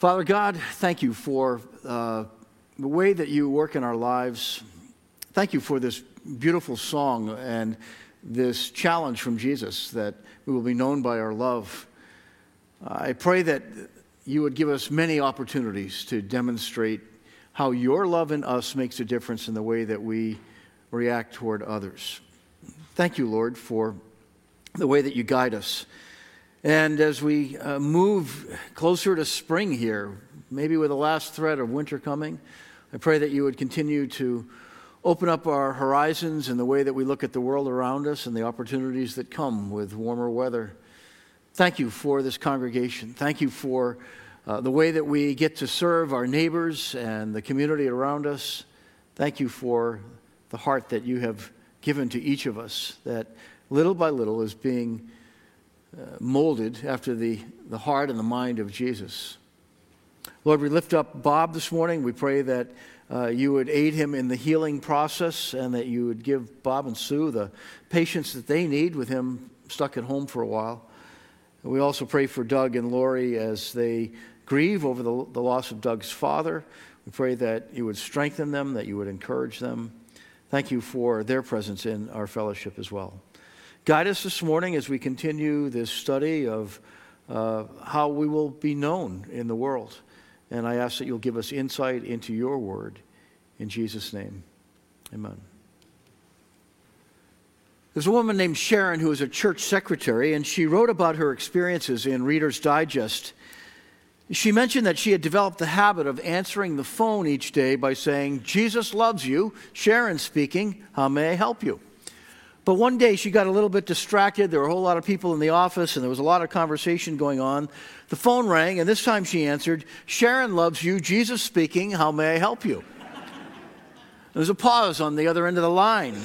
Father God, thank you for uh, the way that you work in our lives. Thank you for this beautiful song and this challenge from Jesus that we will be known by our love. I pray that you would give us many opportunities to demonstrate how your love in us makes a difference in the way that we react toward others. Thank you, Lord, for the way that you guide us. And as we uh, move closer to spring here, maybe with the last threat of winter coming, I pray that you would continue to open up our horizons in the way that we look at the world around us and the opportunities that come with warmer weather. Thank you for this congregation. Thank you for uh, the way that we get to serve our neighbors and the community around us. Thank you for the heart that you have given to each of us, that little by little is being molded after the, the heart and the mind of Jesus. Lord, we lift up Bob this morning. We pray that uh, you would aid him in the healing process and that you would give Bob and Sue the patience that they need with him stuck at home for a while. We also pray for Doug and Lori as they grieve over the, the loss of Doug's father. We pray that you would strengthen them, that you would encourage them. Thank you for their presence in our fellowship as well. Guide us this morning as we continue this study of uh, how we will be known in the world. And I ask that you'll give us insight into your word. In Jesus' name, amen. There's a woman named Sharon who is a church secretary, and she wrote about her experiences in Reader's Digest. She mentioned that she had developed the habit of answering the phone each day by saying, Jesus loves you, Sharon speaking, how may I help you? But one day she got a little bit distracted. There were a whole lot of people in the office, and there was a lot of conversation going on. The phone rang, and this time she answered, Sharon loves you, Jesus speaking, how may I help you? There was a pause on the other end of the line,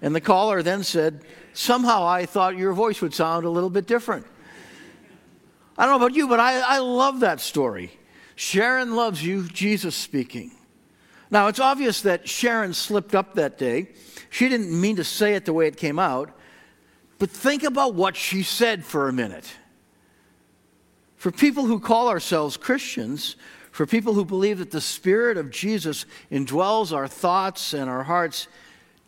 and the caller then said, Somehow I thought your voice would sound a little bit different. I don't know about you, but I, I love that story. Sharon loves you, Jesus speaking. Now, it's obvious that Sharon slipped up that day she didn't mean to say it the way it came out, but think about what she said for a minute. For people who call ourselves Christians, for people who believe that the Spirit of Jesus indwells our thoughts and our hearts,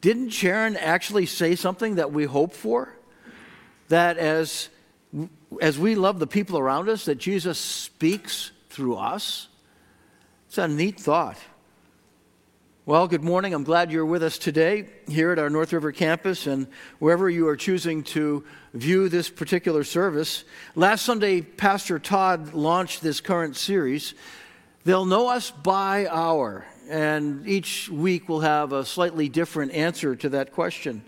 didn't Sharon actually say something that we hope for? That as, as we love the people around us, that Jesus speaks through us? It's a neat thought. Well, good morning. I'm glad you're with us today here at our North River campus and wherever you are choosing to view this particular service. Last Sunday, Pastor Todd launched this current series. They'll know us by our, and each week we'll have a slightly different answer to that question.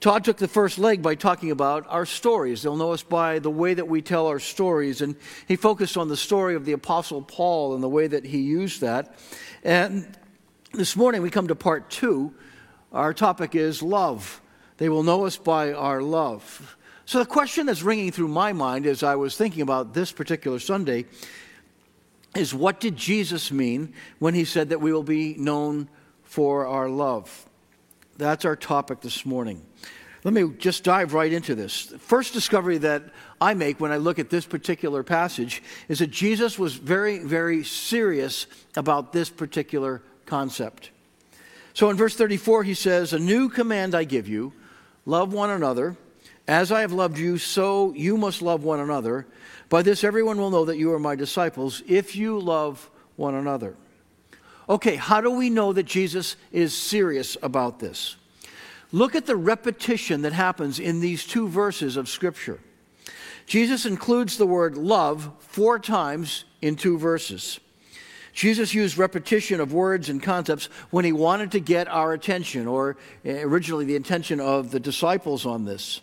Todd took the first leg by talking about our stories. They'll know us by the way that we tell our stories. And he focused on the story of the Apostle Paul and the way that he used that. And this morning we come to part two. Our topic is love. They will know us by our love. So, the question that's ringing through my mind as I was thinking about this particular Sunday is what did Jesus mean when he said that we will be known for our love? That's our topic this morning. Let me just dive right into this. First discovery that I make when I look at this particular passage is that Jesus was very, very serious about this particular concept. So in verse 34, he says, A new command I give you love one another. As I have loved you, so you must love one another. By this, everyone will know that you are my disciples if you love one another. Okay, how do we know that Jesus is serious about this? Look at the repetition that happens in these two verses of Scripture. Jesus includes the word love four times in two verses. Jesus used repetition of words and concepts when he wanted to get our attention, or eh, originally the attention of the disciples on this.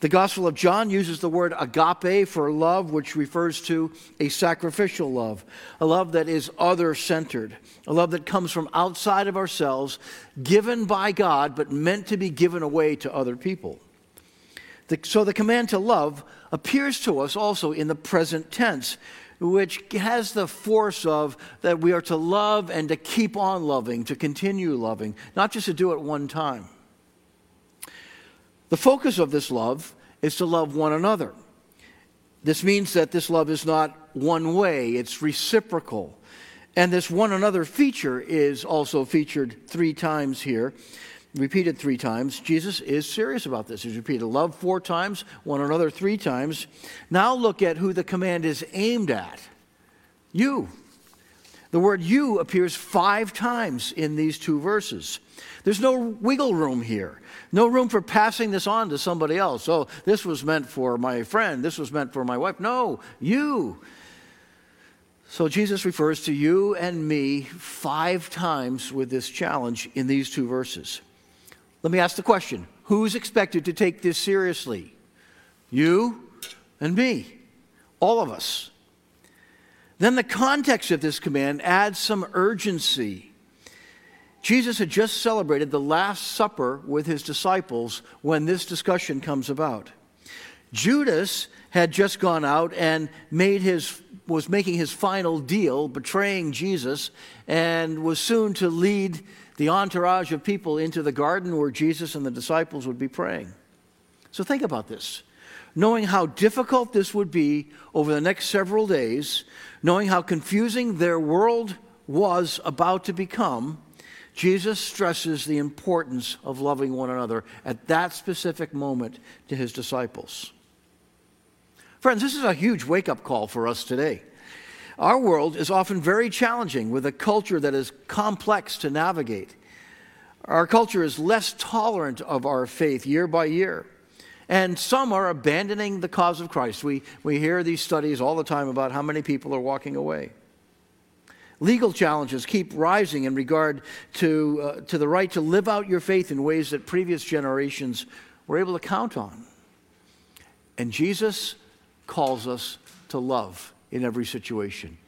The Gospel of John uses the word agape for love, which refers to a sacrificial love, a love that is other centered, a love that comes from outside of ourselves, given by God, but meant to be given away to other people. The, so the command to love appears to us also in the present tense, which has the force of that we are to love and to keep on loving, to continue loving, not just to do it one time. The focus of this love is to love one another. This means that this love is not one way, it's reciprocal. And this one another feature is also featured three times here, repeated three times. Jesus is serious about this. He's repeated love four times, one another three times. Now look at who the command is aimed at you. The word you appears five times in these two verses. There's no wiggle room here, no room for passing this on to somebody else. Oh, this was meant for my friend, this was meant for my wife. No, you. So Jesus refers to you and me five times with this challenge in these two verses. Let me ask the question who's expected to take this seriously? You and me, all of us. Then the context of this command adds some urgency. Jesus had just celebrated the Last Supper with his disciples when this discussion comes about. Judas had just gone out and made his, was making his final deal, betraying Jesus, and was soon to lead the entourage of people into the garden where Jesus and the disciples would be praying. So think about this knowing how difficult this would be over the next several days, knowing how confusing their world was about to become, Jesus stresses the importance of loving one another at that specific moment to his disciples. Friends, this is a huge wake up call for us today. Our world is often very challenging with a culture that is complex to navigate. Our culture is less tolerant of our faith year by year. And some are abandoning the cause of Christ. We, we hear these studies all the time about how many people are walking away. Legal challenges keep rising in regard to, uh, to the right to live out your faith in ways that previous generations were able to count on. And Jesus calls us to love in every situation.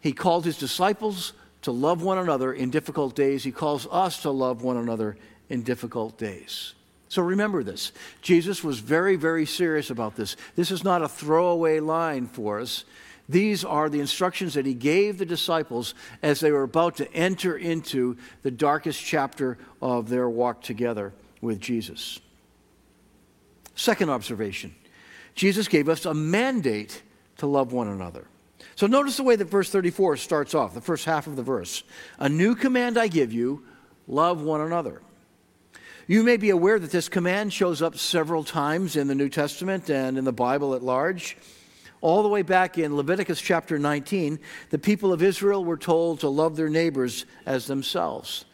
He called his disciples to love one another in difficult days. He calls us to love one another in difficult days. So remember this. Jesus was very, very serious about this. This is not a throwaway line for us. These are the instructions that he gave the disciples as they were about to enter into the darkest chapter of their walk together with Jesus. Second observation Jesus gave us a mandate to love one another. So notice the way that verse 34 starts off, the first half of the verse. A new command I give you love one another. You may be aware that this command shows up several times in the New Testament and in the Bible at large. All the way back in Leviticus chapter 19, the people of Israel were told to love their neighbors as themselves.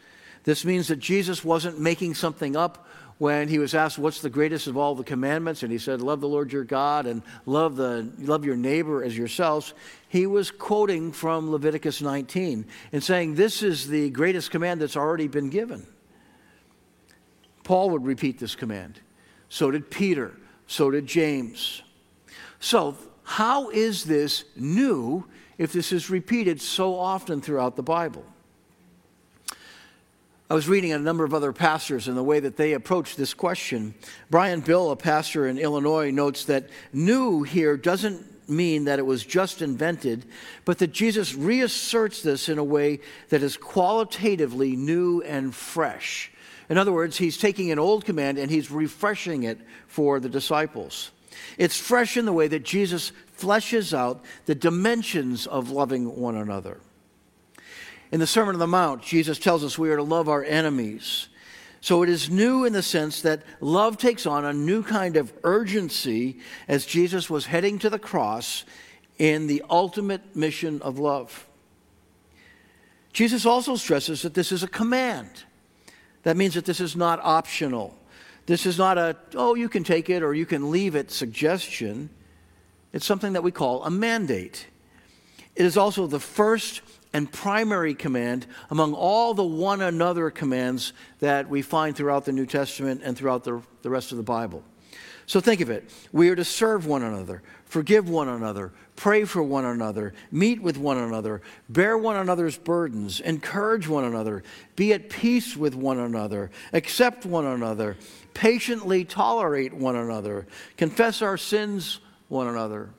This means that Jesus wasn't making something up when he was asked, What's the greatest of all the commandments? And he said, Love the Lord your God and love, the, love your neighbor as yourselves. He was quoting from Leviticus 19 and saying, This is the greatest command that's already been given. Paul would repeat this command. So did Peter. So did James. So, how is this new if this is repeated so often throughout the Bible? I was reading a number of other pastors and the way that they approach this question. Brian Bill, a pastor in Illinois, notes that new here doesn't mean that it was just invented, but that Jesus reasserts this in a way that is qualitatively new and fresh. In other words, he's taking an old command and he's refreshing it for the disciples. It's fresh in the way that Jesus fleshes out the dimensions of loving one another. In the Sermon on the Mount, Jesus tells us we are to love our enemies. So it is new in the sense that love takes on a new kind of urgency as Jesus was heading to the cross in the ultimate mission of love. Jesus also stresses that this is a command. That means that this is not optional. This is not a, oh, you can take it or you can leave it suggestion. It's something that we call a mandate. It is also the first and primary command among all the one another commands that we find throughout the New Testament and throughout the, the rest of the Bible. So think of it. We are to serve one another, forgive one another, pray for one another, meet with one another, bear one another's burdens, encourage one another, be at peace with one another, accept one another, patiently tolerate one another, confess our sins one another.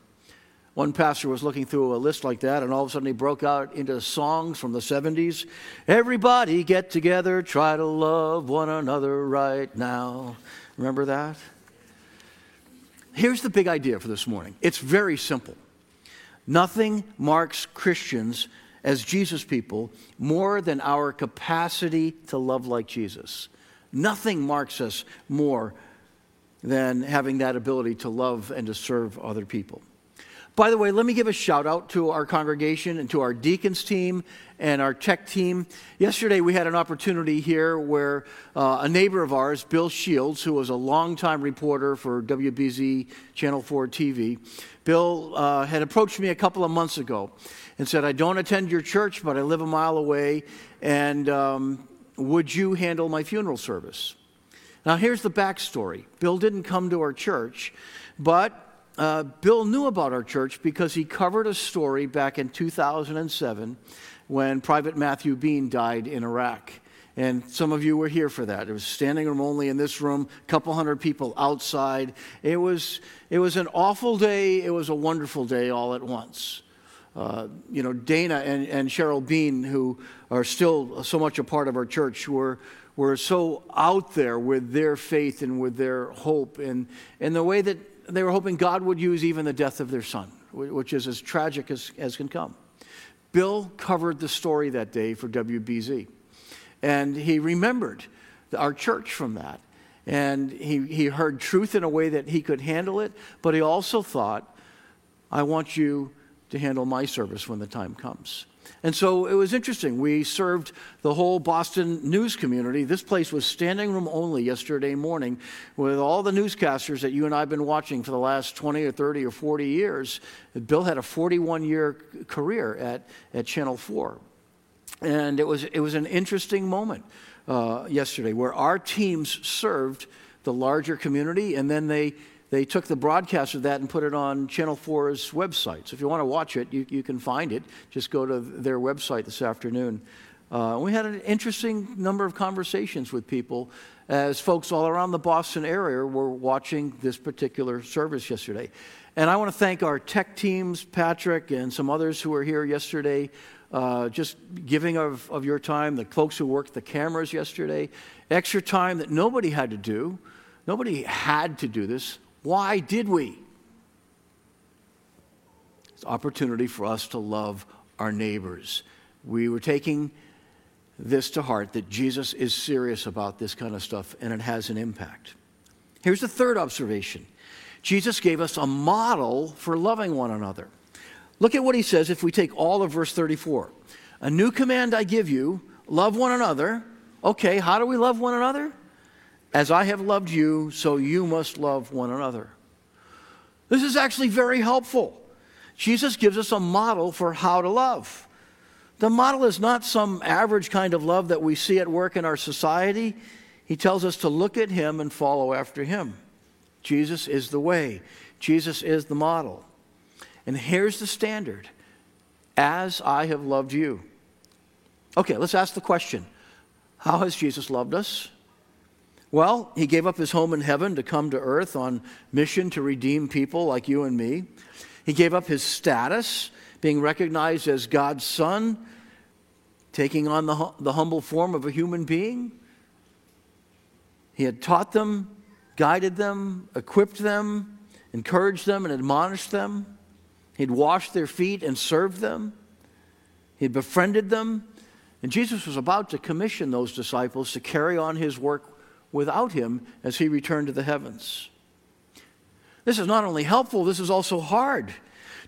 One pastor was looking through a list like that, and all of a sudden he broke out into songs from the 70s. Everybody get together, try to love one another right now. Remember that? Here's the big idea for this morning it's very simple. Nothing marks Christians as Jesus people more than our capacity to love like Jesus. Nothing marks us more than having that ability to love and to serve other people. By the way, let me give a shout out to our congregation and to our deacons team and our tech team. Yesterday, we had an opportunity here where uh, a neighbor of ours, Bill Shields, who was a longtime reporter for WBZ Channel 4 TV, Bill uh, had approached me a couple of months ago and said, I don't attend your church, but I live a mile away, and um, would you handle my funeral service? Now, here's the backstory Bill didn't come to our church, but uh, Bill knew about our church because he covered a story back in 2007 when Private Matthew Bean died in Iraq. And some of you were here for that. It was standing room only in this room, a couple hundred people outside. It was, it was an awful day. It was a wonderful day all at once. Uh, you know, Dana and, and Cheryl Bean, who are still so much a part of our church, were, were so out there with their faith and with their hope and, and the way that they were hoping God would use even the death of their son, which is as tragic as, as can come. Bill covered the story that day for WBZ. And he remembered our church from that. And he, he heard truth in a way that he could handle it, but he also thought, I want you to handle my service when the time comes. And so it was interesting. We served the whole Boston news community. This place was standing room only yesterday morning with all the newscasters that you and I have been watching for the last 20 or 30 or 40 years. Bill had a 41 year career at, at Channel 4. And it was, it was an interesting moment uh, yesterday where our teams served the larger community and then they they took the broadcast of that and put it on Channel 4's website. So if you want to watch it, you, you can find it. Just go to their website this afternoon. Uh, we had an interesting number of conversations with people as folks all around the Boston area were watching this particular service yesterday. And I want to thank our tech teams, Patrick, and some others who were here yesterday, uh, just giving of, of your time, the folks who worked the cameras yesterday, extra time that nobody had to do. Nobody had to do this. Why did we? It's opportunity for us to love our neighbors. We were taking this to heart that Jesus is serious about this kind of stuff and it has an impact. Here's the third observation Jesus gave us a model for loving one another. Look at what he says if we take all of verse 34. A new command I give you love one another. Okay, how do we love one another? As I have loved you, so you must love one another. This is actually very helpful. Jesus gives us a model for how to love. The model is not some average kind of love that we see at work in our society. He tells us to look at him and follow after him. Jesus is the way, Jesus is the model. And here's the standard as I have loved you. Okay, let's ask the question How has Jesus loved us? Well, he gave up his home in heaven to come to earth on mission to redeem people like you and me. He gave up his status, being recognized as God's son, taking on the, the humble form of a human being. He had taught them, guided them, equipped them, encouraged them, and admonished them. He'd washed their feet and served them. He'd befriended them. And Jesus was about to commission those disciples to carry on his work without him as he returned to the heavens. This is not only helpful, this is also hard.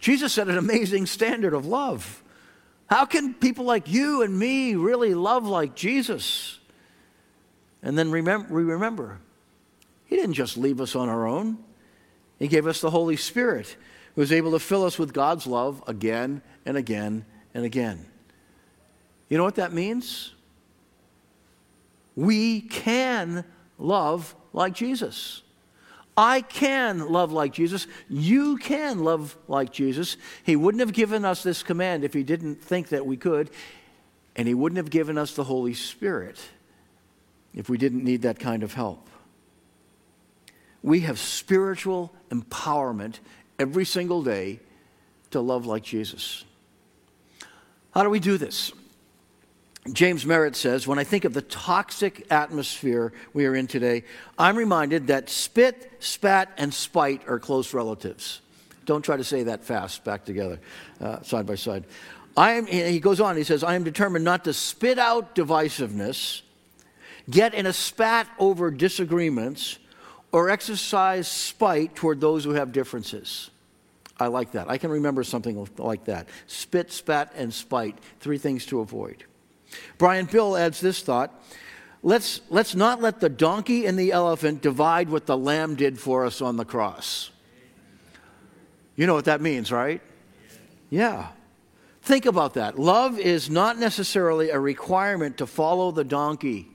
Jesus set an amazing standard of love. How can people like you and me really love like Jesus? And then remember, we remember, He didn't just leave us on our own, He gave us the Holy Spirit, who was able to fill us with God's love again and again and again. You know what that means? We can love like Jesus. I can love like Jesus. You can love like Jesus. He wouldn't have given us this command if he didn't think that we could, and he wouldn't have given us the Holy Spirit if we didn't need that kind of help. We have spiritual empowerment every single day to love like Jesus. How do we do this? James Merritt says, When I think of the toxic atmosphere we are in today, I'm reminded that spit, spat, and spite are close relatives. Don't try to say that fast back together, uh, side by side. I am, he goes on, he says, I am determined not to spit out divisiveness, get in a spat over disagreements, or exercise spite toward those who have differences. I like that. I can remember something like that. Spit, spat, and spite. Three things to avoid. Brian Bill adds this thought let's, let's not let the donkey and the elephant divide what the lamb did for us on the cross. You know what that means, right? Yeah. Think about that. Love is not necessarily a requirement to follow the donkey.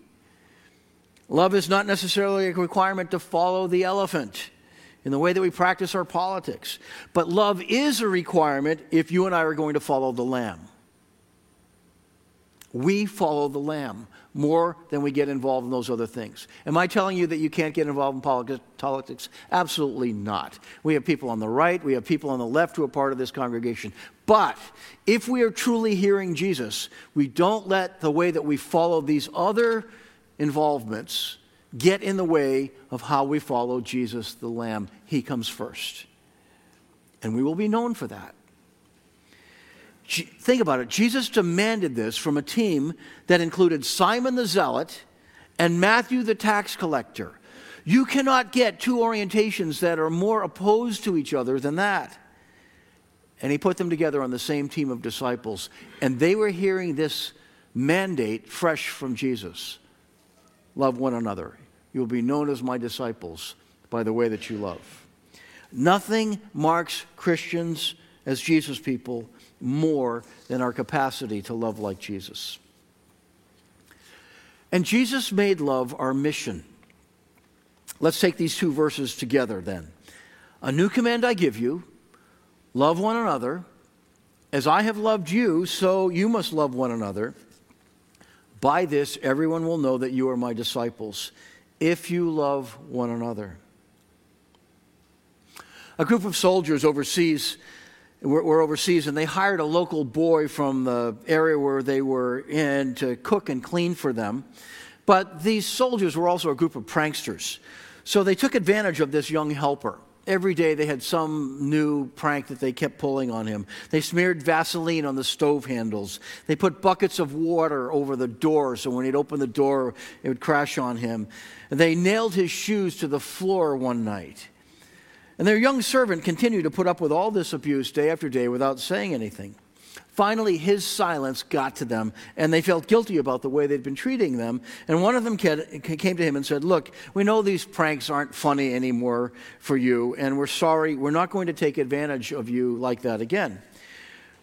Love is not necessarily a requirement to follow the elephant in the way that we practice our politics. But love is a requirement if you and I are going to follow the Lamb. We follow the Lamb more than we get involved in those other things. Am I telling you that you can't get involved in politics? Absolutely not. We have people on the right, we have people on the left who are part of this congregation. But if we are truly hearing Jesus, we don't let the way that we follow these other involvements get in the way of how we follow Jesus the Lamb. He comes first. And we will be known for that. Think about it. Jesus demanded this from a team that included Simon the Zealot and Matthew the tax collector. You cannot get two orientations that are more opposed to each other than that. And he put them together on the same team of disciples. And they were hearing this mandate fresh from Jesus love one another. You will be known as my disciples by the way that you love. Nothing marks Christians as Jesus people more than our capacity to love like Jesus. And Jesus made love our mission. Let's take these two verses together then. A new command I give you love one another. As I have loved you, so you must love one another. By this, everyone will know that you are my disciples, if you love one another. A group of soldiers overseas were, were, overseas, and they hired a local boy from the area where they were in to cook and clean for them. But these soldiers were also a group of pranksters. So they took advantage of this young helper. Every day they had some new prank that they kept pulling on him. They smeared Vaseline on the stove handles. They put buckets of water over the door so when he'd open the door, it would crash on him. They nailed his shoes to the floor one night. And their young servant continued to put up with all this abuse day after day without saying anything. Finally, his silence got to them, and they felt guilty about the way they'd been treating them. And one of them came to him and said, Look, we know these pranks aren't funny anymore for you, and we're sorry. We're not going to take advantage of you like that again.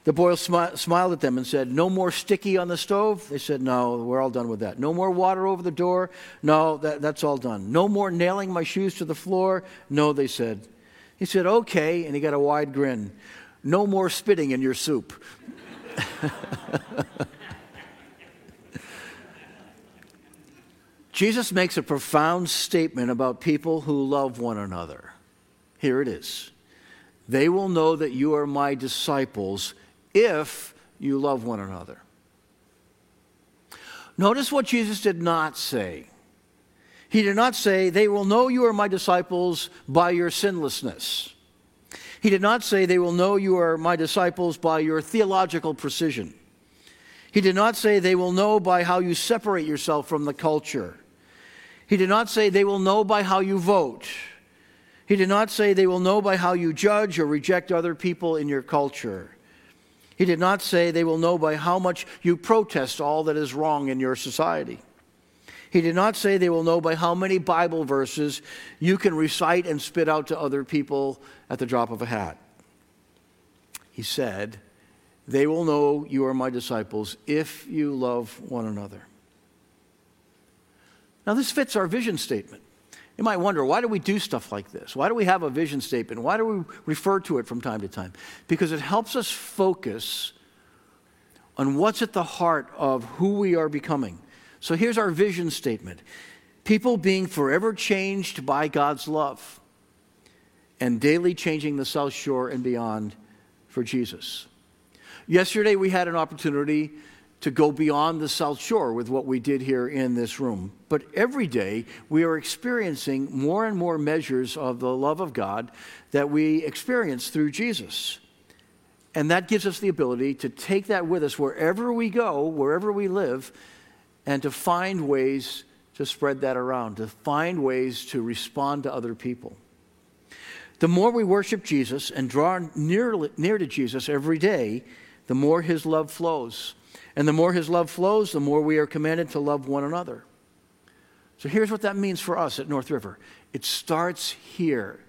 The boy smi- smiled at them and said, No more sticky on the stove? They said, No, we're all done with that. No more water over the door? No, that, that's all done. No more nailing my shoes to the floor? No, they said. He said, Okay, and he got a wide grin. No more spitting in your soup. Jesus makes a profound statement about people who love one another. Here it is They will know that you are my disciples if you love one another. Notice what Jesus did not say. He did not say, They will know you are my disciples by your sinlessness. He did not say, They will know you are my disciples by your theological precision. He did not say, They will know by how you separate yourself from the culture. He did not say, They will know by how you vote. He did not say, They will know by how you judge or reject other people in your culture. He did not say, They will know by how much you protest all that is wrong in your society. He did not say they will know by how many Bible verses you can recite and spit out to other people at the drop of a hat. He said, They will know you are my disciples if you love one another. Now, this fits our vision statement. You might wonder, why do we do stuff like this? Why do we have a vision statement? Why do we refer to it from time to time? Because it helps us focus on what's at the heart of who we are becoming. So here's our vision statement people being forever changed by God's love and daily changing the South Shore and beyond for Jesus. Yesterday, we had an opportunity to go beyond the South Shore with what we did here in this room. But every day we are experiencing more and more measures of the love of God that we experience through Jesus. And that gives us the ability to take that with us wherever we go, wherever we live, and to find ways to spread that around, to find ways to respond to other people. The more we worship Jesus and draw near, near to Jesus every day, the more his love flows. And the more his love flows, the more we are commanded to love one another. So here's what that means for us at North River it starts here.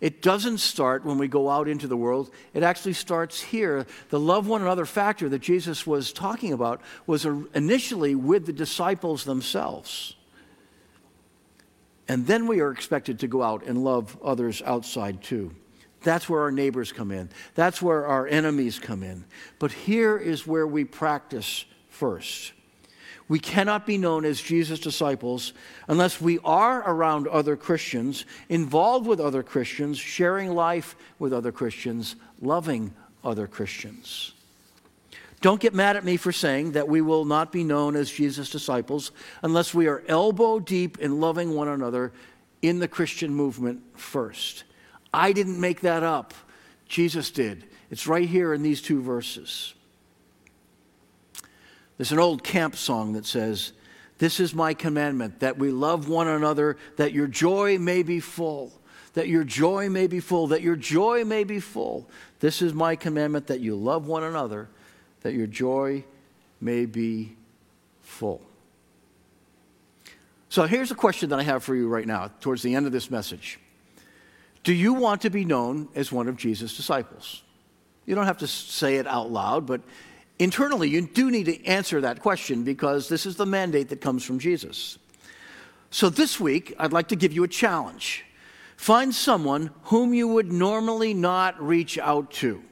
It doesn't start when we go out into the world. It actually starts here. The love one another factor that Jesus was talking about was initially with the disciples themselves. And then we are expected to go out and love others outside too. That's where our neighbors come in. That's where our enemies come in. But here is where we practice first. We cannot be known as Jesus' disciples unless we are around other Christians, involved with other Christians, sharing life with other Christians, loving other Christians. Don't get mad at me for saying that we will not be known as Jesus' disciples unless we are elbow deep in loving one another in the Christian movement first. I didn't make that up. Jesus did. It's right here in these two verses. There's an old camp song that says, This is my commandment, that we love one another, that your joy may be full. That your joy may be full, that your joy may be full. This is my commandment, that you love one another, that your joy may be full. So here's a question that I have for you right now, towards the end of this message. Do you want to be known as one of Jesus' disciples? You don't have to say it out loud, but internally you do need to answer that question because this is the mandate that comes from Jesus. So this week, I'd like to give you a challenge. Find someone whom you would normally not reach out to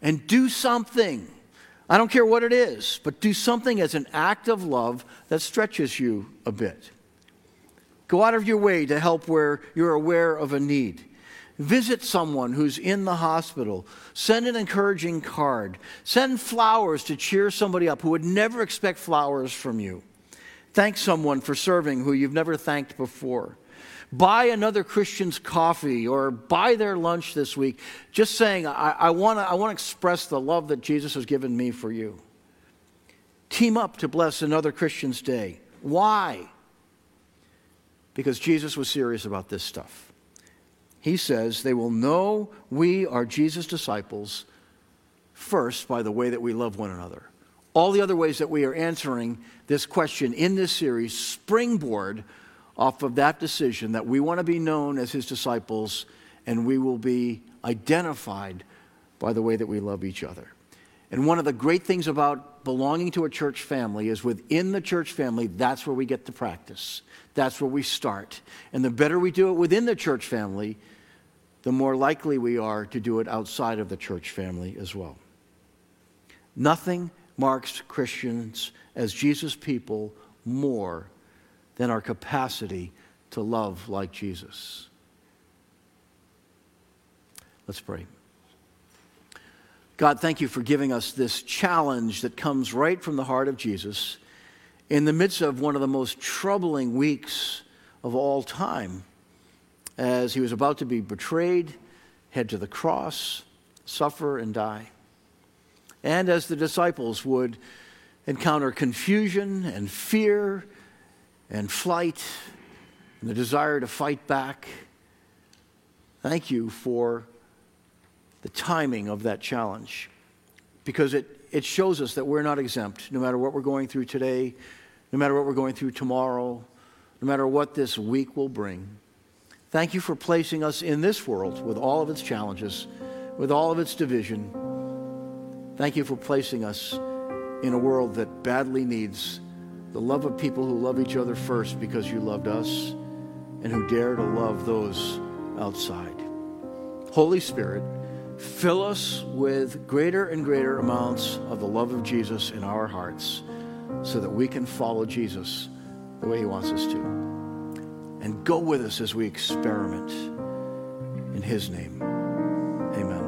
and do something. I don't care what it is, but do something as an act of love that stretches you a bit. Go out of your way to help where you're aware of a need. Visit someone who's in the hospital. Send an encouraging card. Send flowers to cheer somebody up who would never expect flowers from you. Thank someone for serving who you've never thanked before. Buy another Christian's coffee or buy their lunch this week, just saying, I, I want to I wanna express the love that Jesus has given me for you. Team up to bless another Christian's day. Why? because Jesus was serious about this stuff. He says they will know we are Jesus' disciples first by the way that we love one another. All the other ways that we are answering this question in this series springboard off of that decision that we want to be known as his disciples and we will be identified by the way that we love each other. And one of the great things about belonging to a church family is within the church family, that's where we get to practice. That's where we start. And the better we do it within the church family, the more likely we are to do it outside of the church family as well. Nothing marks Christians as Jesus people more than our capacity to love like Jesus. Let's pray. God, thank you for giving us this challenge that comes right from the heart of Jesus in the midst of one of the most troubling weeks of all time as he was about to be betrayed, head to the cross, suffer, and die. And as the disciples would encounter confusion and fear and flight and the desire to fight back, thank you for the timing of that challenge because it, it shows us that we're not exempt no matter what we're going through today, no matter what we're going through tomorrow, no matter what this week will bring. Thank you for placing us in this world with all of its challenges, with all of its division. Thank you for placing us in a world that badly needs the love of people who love each other first because you loved us and who dare to love those outside. Holy Spirit, fill us with greater and greater amounts of the love of Jesus in our hearts so that we can follow Jesus the way he wants us to. And go with us as we experiment. In his name, amen.